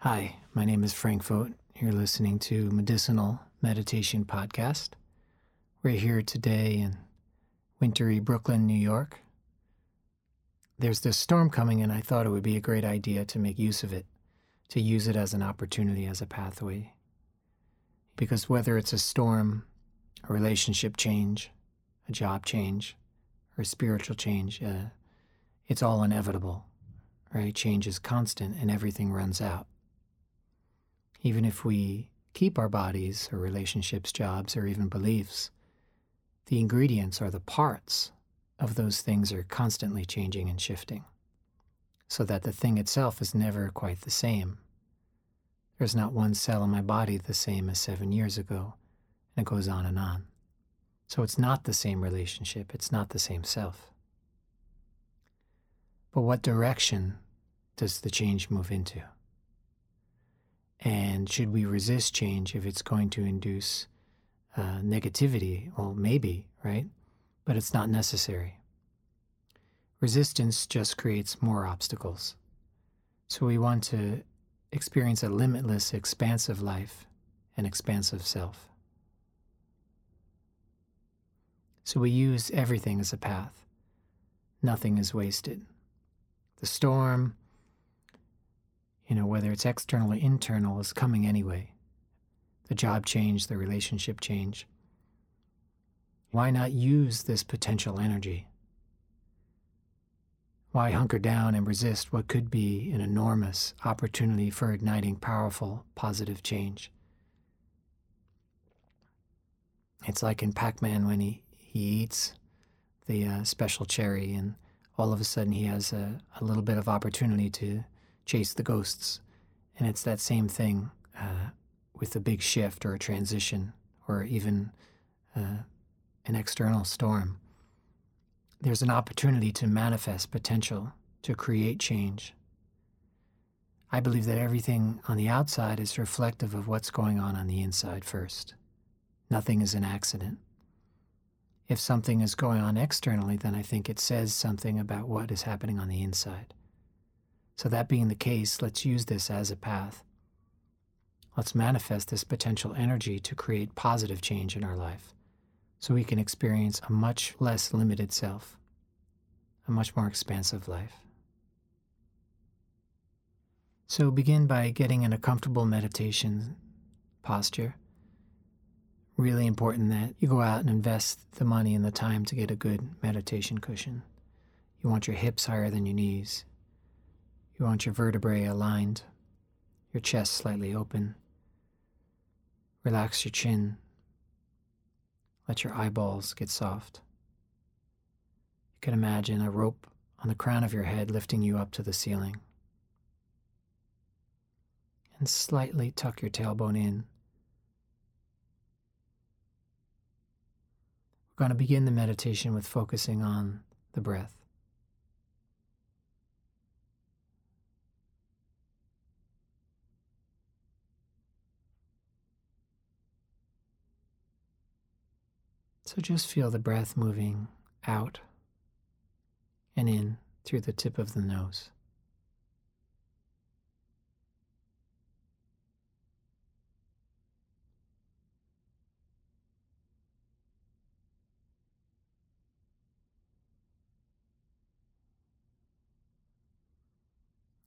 Hi, my name is Frank Vogt. You're listening to Medicinal Meditation Podcast. We're here today in wintry Brooklyn, New York. There's this storm coming, and I thought it would be a great idea to make use of it, to use it as an opportunity, as a pathway. Because whether it's a storm, a relationship change, a job change, or a spiritual change, uh, it's all inevitable, right? Change is constant and everything runs out. Even if we keep our bodies or relationships, jobs, or even beliefs, the ingredients or the parts of those things are constantly changing and shifting, so that the thing itself is never quite the same. There's not one cell in my body the same as seven years ago, and it goes on and on. So it's not the same relationship, it's not the same self. But what direction does the change move into? And should we resist change if it's going to induce uh, negativity? Well, maybe, right? But it's not necessary. Resistance just creates more obstacles. So we want to experience a limitless, expansive life, an expansive self. So we use everything as a path. Nothing is wasted. The storm, you know, whether it's external or internal, is coming anyway. The job change, the relationship change. Why not use this potential energy? Why hunker down and resist what could be an enormous opportunity for igniting powerful, positive change? It's like in Pac Man when he, he eats the uh, special cherry, and all of a sudden he has a, a little bit of opportunity to chase the ghosts. And it's that same thing uh, with a big shift or a transition or even uh, an external storm. There's an opportunity to manifest potential, to create change. I believe that everything on the outside is reflective of what's going on on the inside first. Nothing is an accident. If something is going on externally, then I think it says something about what is happening on the inside. So, that being the case, let's use this as a path. Let's manifest this potential energy to create positive change in our life so we can experience a much less limited self, a much more expansive life. So, begin by getting in a comfortable meditation posture. Really important that you go out and invest the money and the time to get a good meditation cushion. You want your hips higher than your knees. You want your vertebrae aligned, your chest slightly open. Relax your chin. Let your eyeballs get soft. You can imagine a rope on the crown of your head lifting you up to the ceiling. And slightly tuck your tailbone in. We're going to begin the meditation with focusing on the breath. So just feel the breath moving out and in through the tip of the nose.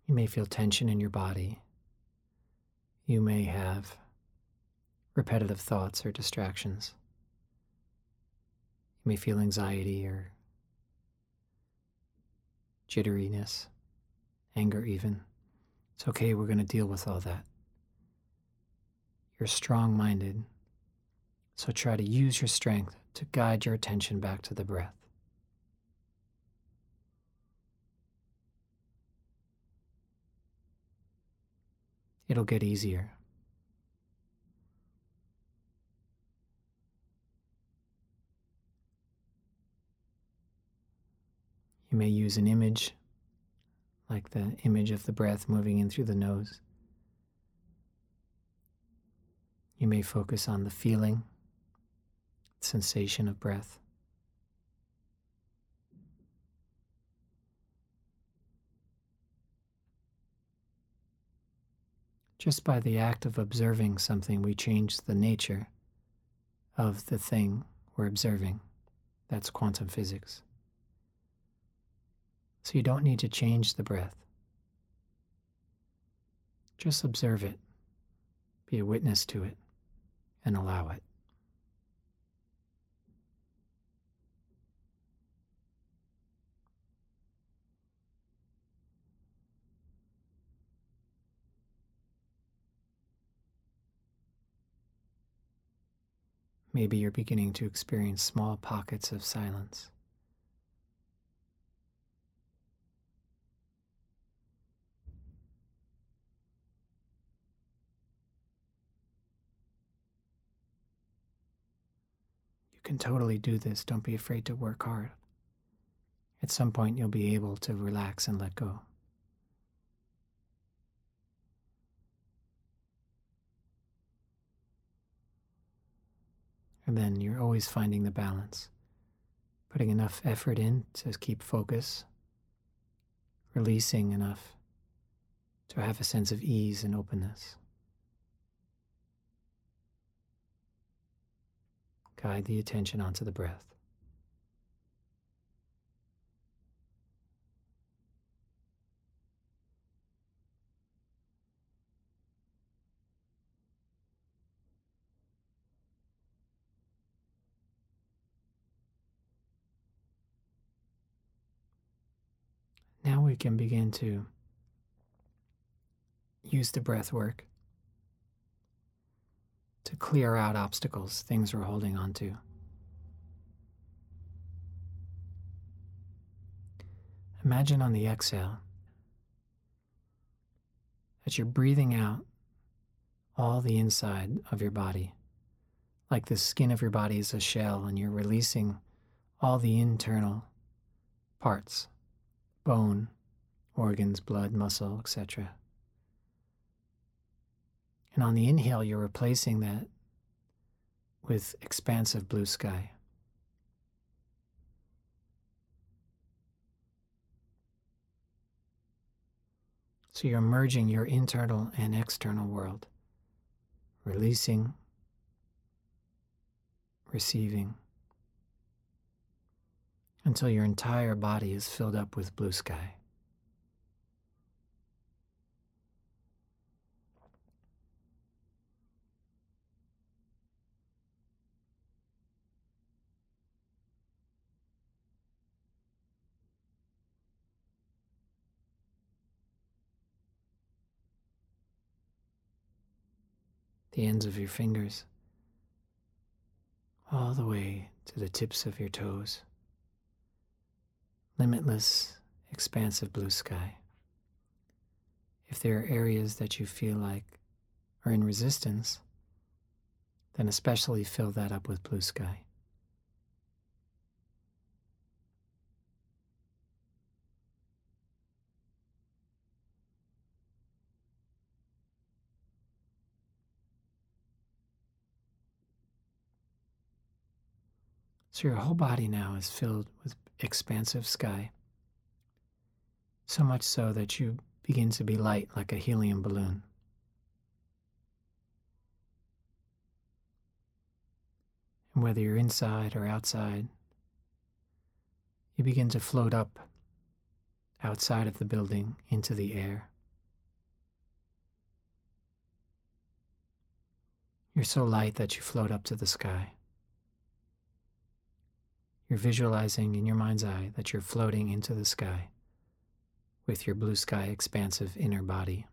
You may feel tension in your body. You may have repetitive thoughts or distractions. You may feel anxiety or jitteriness, anger, even. It's okay, we're going to deal with all that. You're strong minded, so try to use your strength to guide your attention back to the breath. It'll get easier. You may use an image, like the image of the breath moving in through the nose. You may focus on the feeling, sensation of breath. Just by the act of observing something, we change the nature of the thing we're observing. That's quantum physics. So you don't need to change the breath. Just observe it, be a witness to it, and allow it. Maybe you're beginning to experience small pockets of silence. Can totally do this. Don't be afraid to work hard. At some point, you'll be able to relax and let go. And then you're always finding the balance, putting enough effort in to keep focus, releasing enough to have a sense of ease and openness. Guide the attention onto the breath. Now we can begin to use the breath work to clear out obstacles, things we're holding on to. Imagine on the exhale that you're breathing out all the inside of your body, like the skin of your body is a shell, and you're releasing all the internal parts bone, organs, blood, muscle, etc. And on the inhale, you're replacing that with expansive blue sky. So you're merging your internal and external world, releasing, receiving until your entire body is filled up with blue sky. The ends of your fingers, all the way to the tips of your toes limitless, expansive blue sky. If there are areas that you feel like are in resistance, then especially fill that up with blue sky. So your whole body now is filled with expansive sky. So much so that you begin to be light like a helium balloon. And whether you're inside or outside, you begin to float up outside of the building into the air. You're so light that you float up to the sky. You're visualizing in your mind's eye that you're floating into the sky with your blue sky expansive inner body.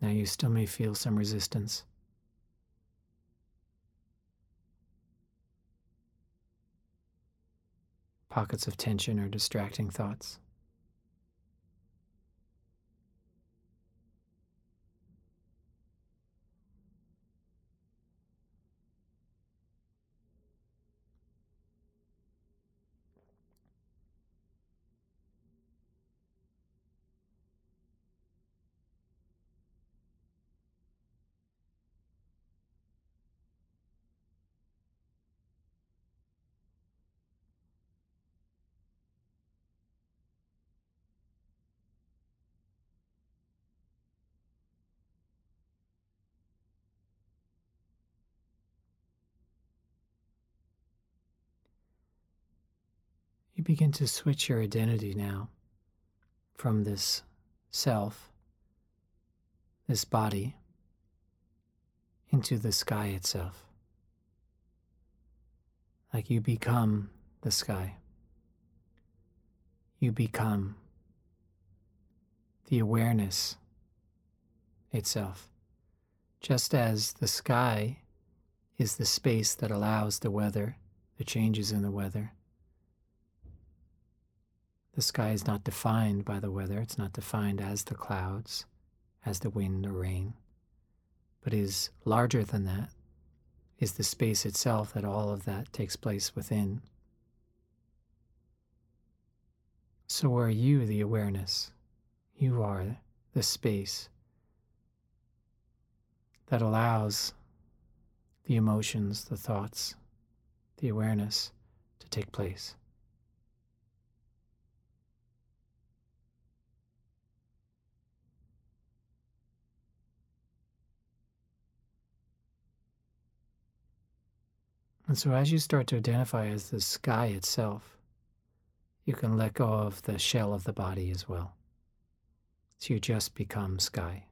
Now you still may feel some resistance. Pockets of tension or distracting thoughts. You begin to switch your identity now from this self, this body, into the sky itself. Like you become the sky. You become the awareness itself. Just as the sky is the space that allows the weather, the changes in the weather. The sky is not defined by the weather, it's not defined as the clouds, as the wind or rain, but is larger than that, is the space itself that all of that takes place within. So are you the awareness? You are the space that allows the emotions, the thoughts, the awareness to take place. And so, as you start to identify as the sky itself, you can let go of the shell of the body as well. So you just become sky.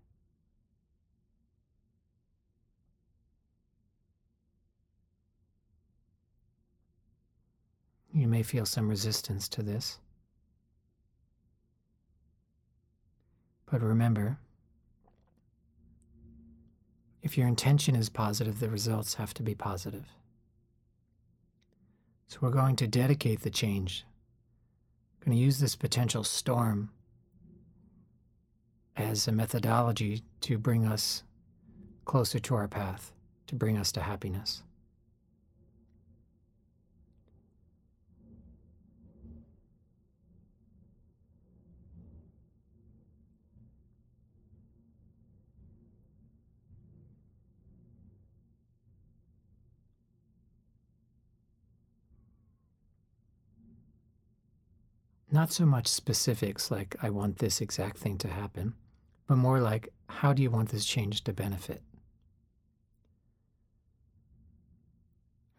You may feel some resistance to this. But remember, if your intention is positive, the results have to be positive. So we're going to dedicate the change. Going to use this potential storm as a methodology to bring us closer to our path, to bring us to happiness. Not so much specifics like, I want this exact thing to happen, but more like, how do you want this change to benefit?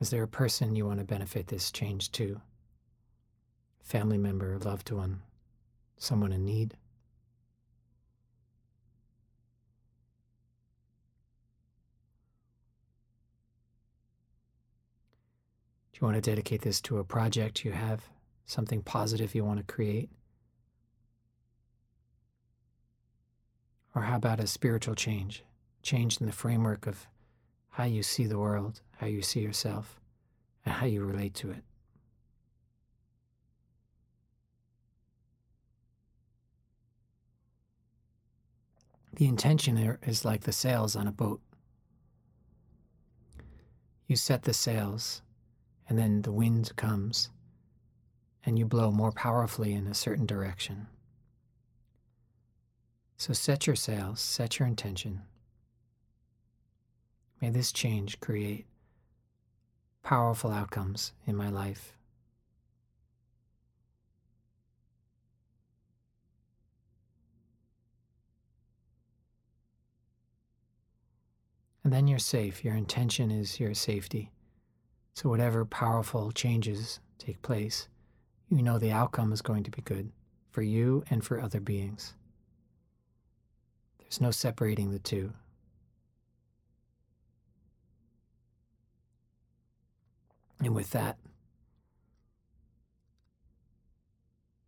Is there a person you want to benefit this change to? Family member, loved one, someone in need? Do you want to dedicate this to a project you have something positive you want to create? Or how about a spiritual change? Change in the framework of how you see the world, how you see yourself, and how you relate to it. The intention is like the sails on a boat. You set the sails, and then the wind comes and you blow more powerfully in a certain direction. So set your sails, set your intention. May this change create powerful outcomes in my life. And then you're safe. Your intention is your safety. So, whatever powerful changes take place, you know the outcome is going to be good for you and for other beings. There's no separating the two. And with that,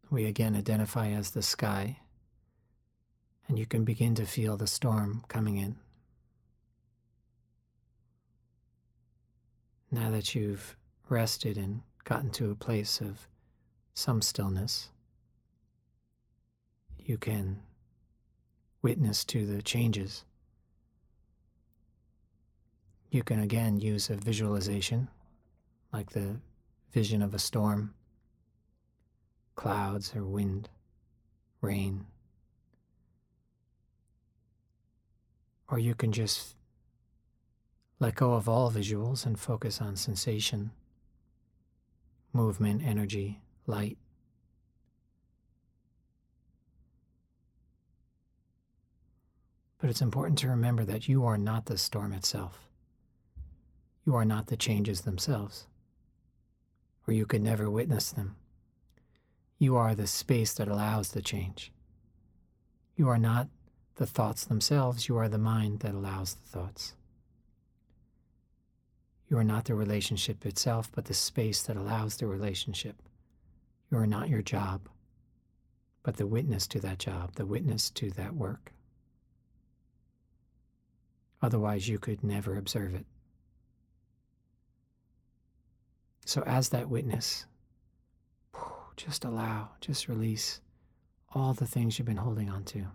we again identify as the sky, and you can begin to feel the storm coming in. Now that you've rested and gotten to a place of some stillness, you can witness to the changes. You can again use a visualization, like the vision of a storm, clouds or wind, rain. Or you can just let go of all visuals and focus on sensation, movement, energy, light. But it's important to remember that you are not the storm itself. You are not the changes themselves, or you could never witness them. You are the space that allows the change. You are not the thoughts themselves, you are the mind that allows the thoughts. You are not the relationship itself, but the space that allows the relationship. You are not your job, but the witness to that job, the witness to that work. Otherwise, you could never observe it. So, as that witness, just allow, just release all the things you've been holding on to.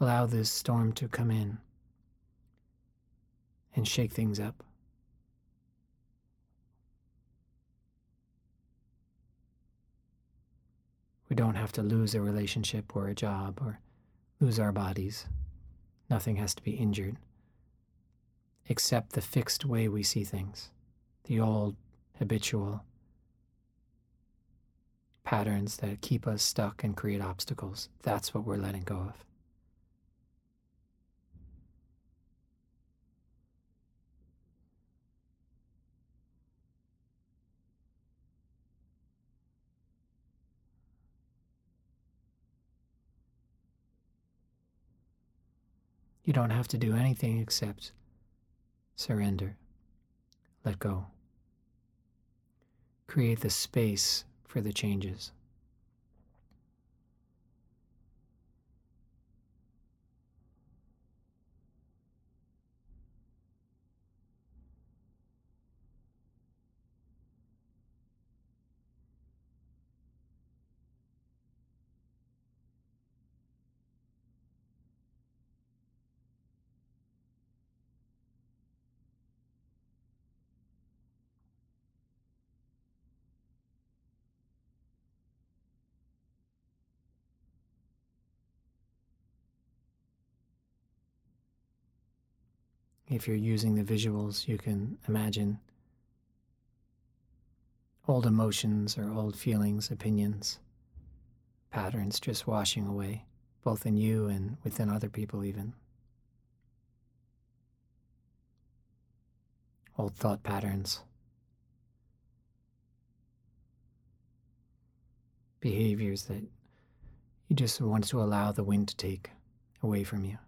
Allow this storm to come in and shake things up. We don't have to lose a relationship or a job or lose our bodies. Nothing has to be injured except the fixed way we see things, the old habitual patterns that keep us stuck and create obstacles. That's what we're letting go of. You don't have to do anything except surrender, let go. Create the space for the changes. If you're using the visuals, you can imagine old emotions or old feelings, opinions, patterns just washing away, both in you and within other people, even. Old thought patterns, behaviors that you just want to allow the wind to take away from you.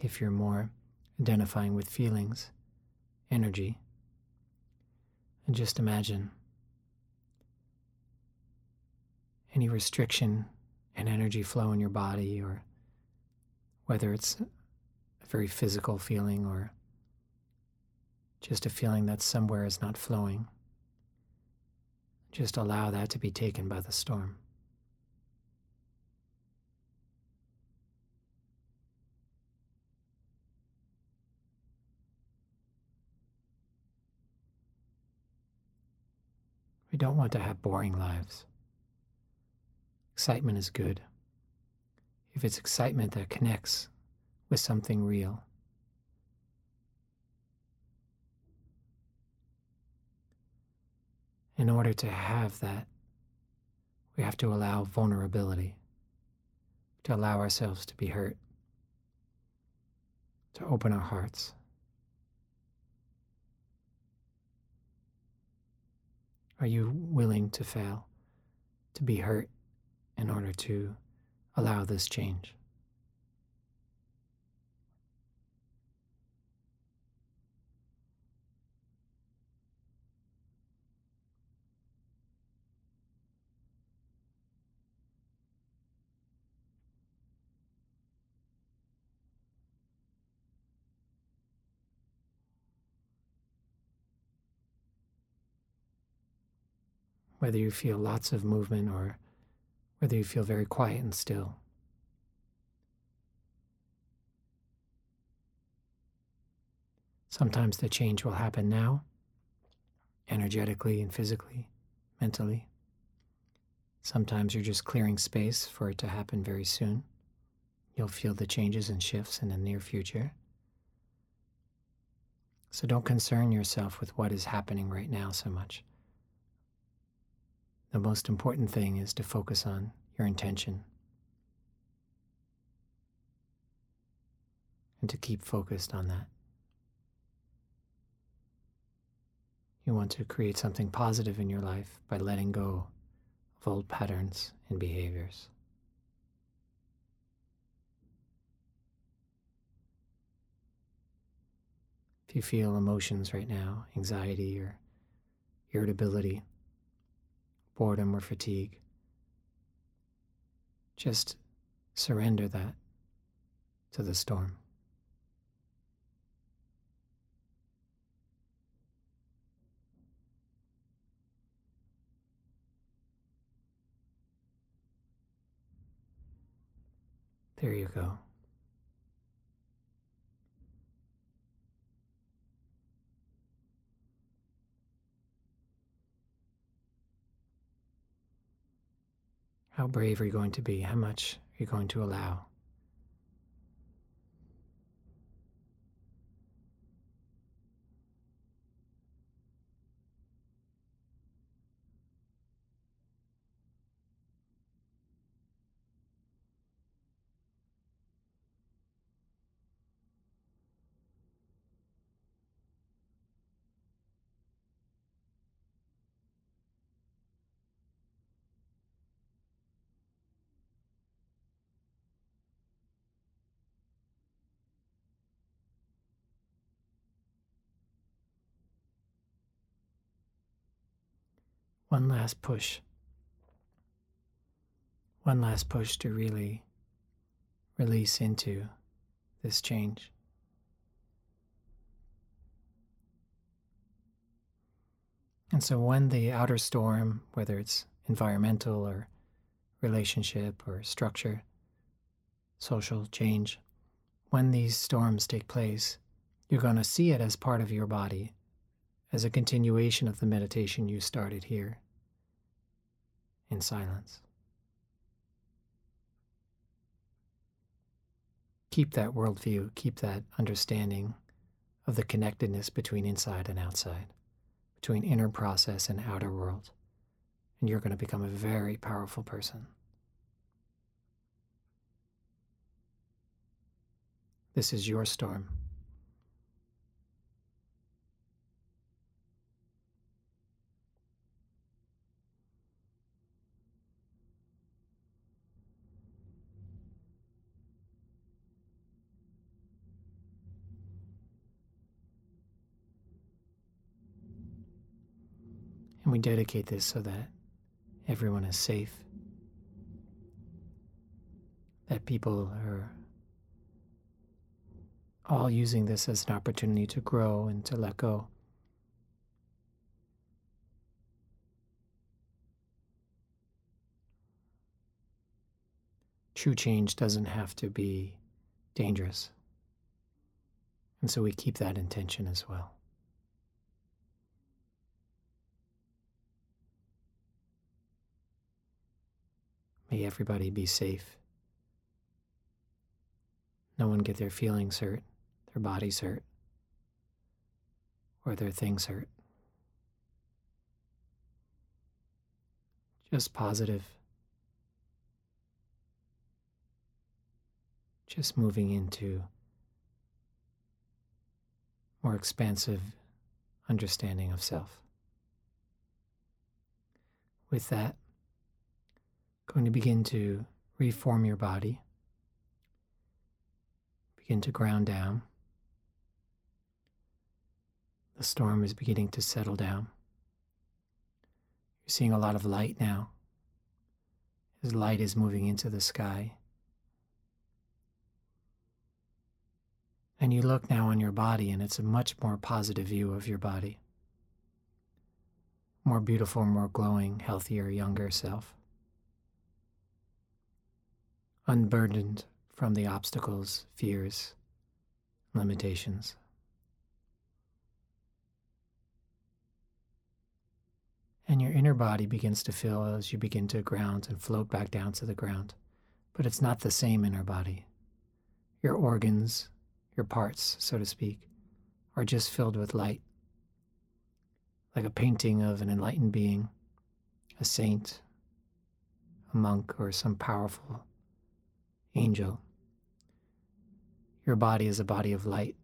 If you're more identifying with feelings, energy, and just imagine any restriction and energy flow in your body, or whether it's a very physical feeling or just a feeling that somewhere is not flowing. Just allow that to be taken by the storm. Don't want to have boring lives. Excitement is good. If it's excitement that connects with something real. In order to have that, we have to allow vulnerability, to allow ourselves to be hurt, to open our hearts. Are you willing to fail, to be hurt in order to allow this change? Whether you feel lots of movement or whether you feel very quiet and still. Sometimes the change will happen now, energetically and physically, mentally. Sometimes you're just clearing space for it to happen very soon. You'll feel the changes and shifts in the near future. So don't concern yourself with what is happening right now so much. The most important thing is to focus on your intention and to keep focused on that. You want to create something positive in your life by letting go of old patterns and behaviors. If you feel emotions right now, anxiety or irritability, boredom or fatigue, just surrender that to the storm. There you go. How brave are you going to be? How much are you going to allow? One last push. One last push to really release into this change. And so, when the outer storm, whether it's environmental or relationship or structure, social change, when these storms take place, you're going to see it as part of your body as a continuation of the meditation you started here in silence. Keep that worldview, keep that understanding of the connectedness between inside and outside, between inner process and outer world, and you're going to become a very powerful person. This is your storm. And we dedicate this so that everyone is safe, that people are all using this as an opportunity to grow and to let go. True change doesn't have to be dangerous. And so we keep that intention as well. May everybody be safe. No one get their feelings hurt, their bodies hurt, or their things hurt. Just positive. Just moving into more expansive understanding of self. With that, Going to begin to reform your body. Begin to ground down. The storm is beginning to settle down. You're seeing a lot of light now. As light is moving into the sky. And you look now on your body, and it's a much more positive view of your body. More beautiful, more glowing, healthier, younger self. Unburdened from the obstacles, fears, limitations. And your inner body begins to fill as you begin to ground and float back down to the ground. But it's not the same inner body. Your organs, your parts, so to speak, are just filled with light, like a painting of an enlightened being, a saint, a monk, or some powerful angel. Your body is a body of light.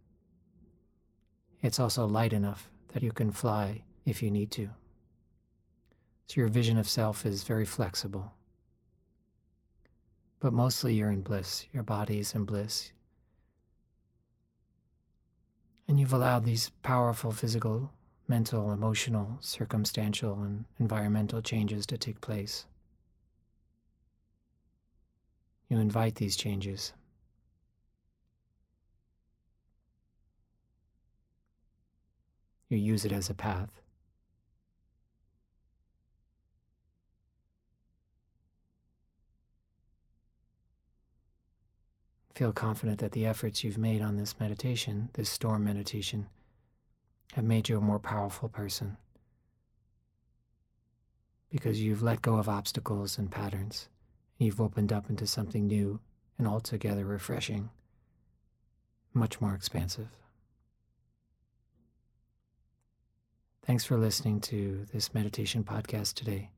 It's also light enough that you can fly if you need to. So your vision of self is very flexible. But mostly you're in bliss, your body is in bliss. And you've allowed these powerful physical, mental, emotional, circumstantial, and environmental changes to take place. You invite these changes. You use it as a path. Feel confident that the efforts you've made on this meditation, this storm meditation, have made you a more powerful person because you've let go of obstacles and patterns. You've opened up into something new and altogether refreshing, much more expansive. Thanks for listening to this meditation podcast today.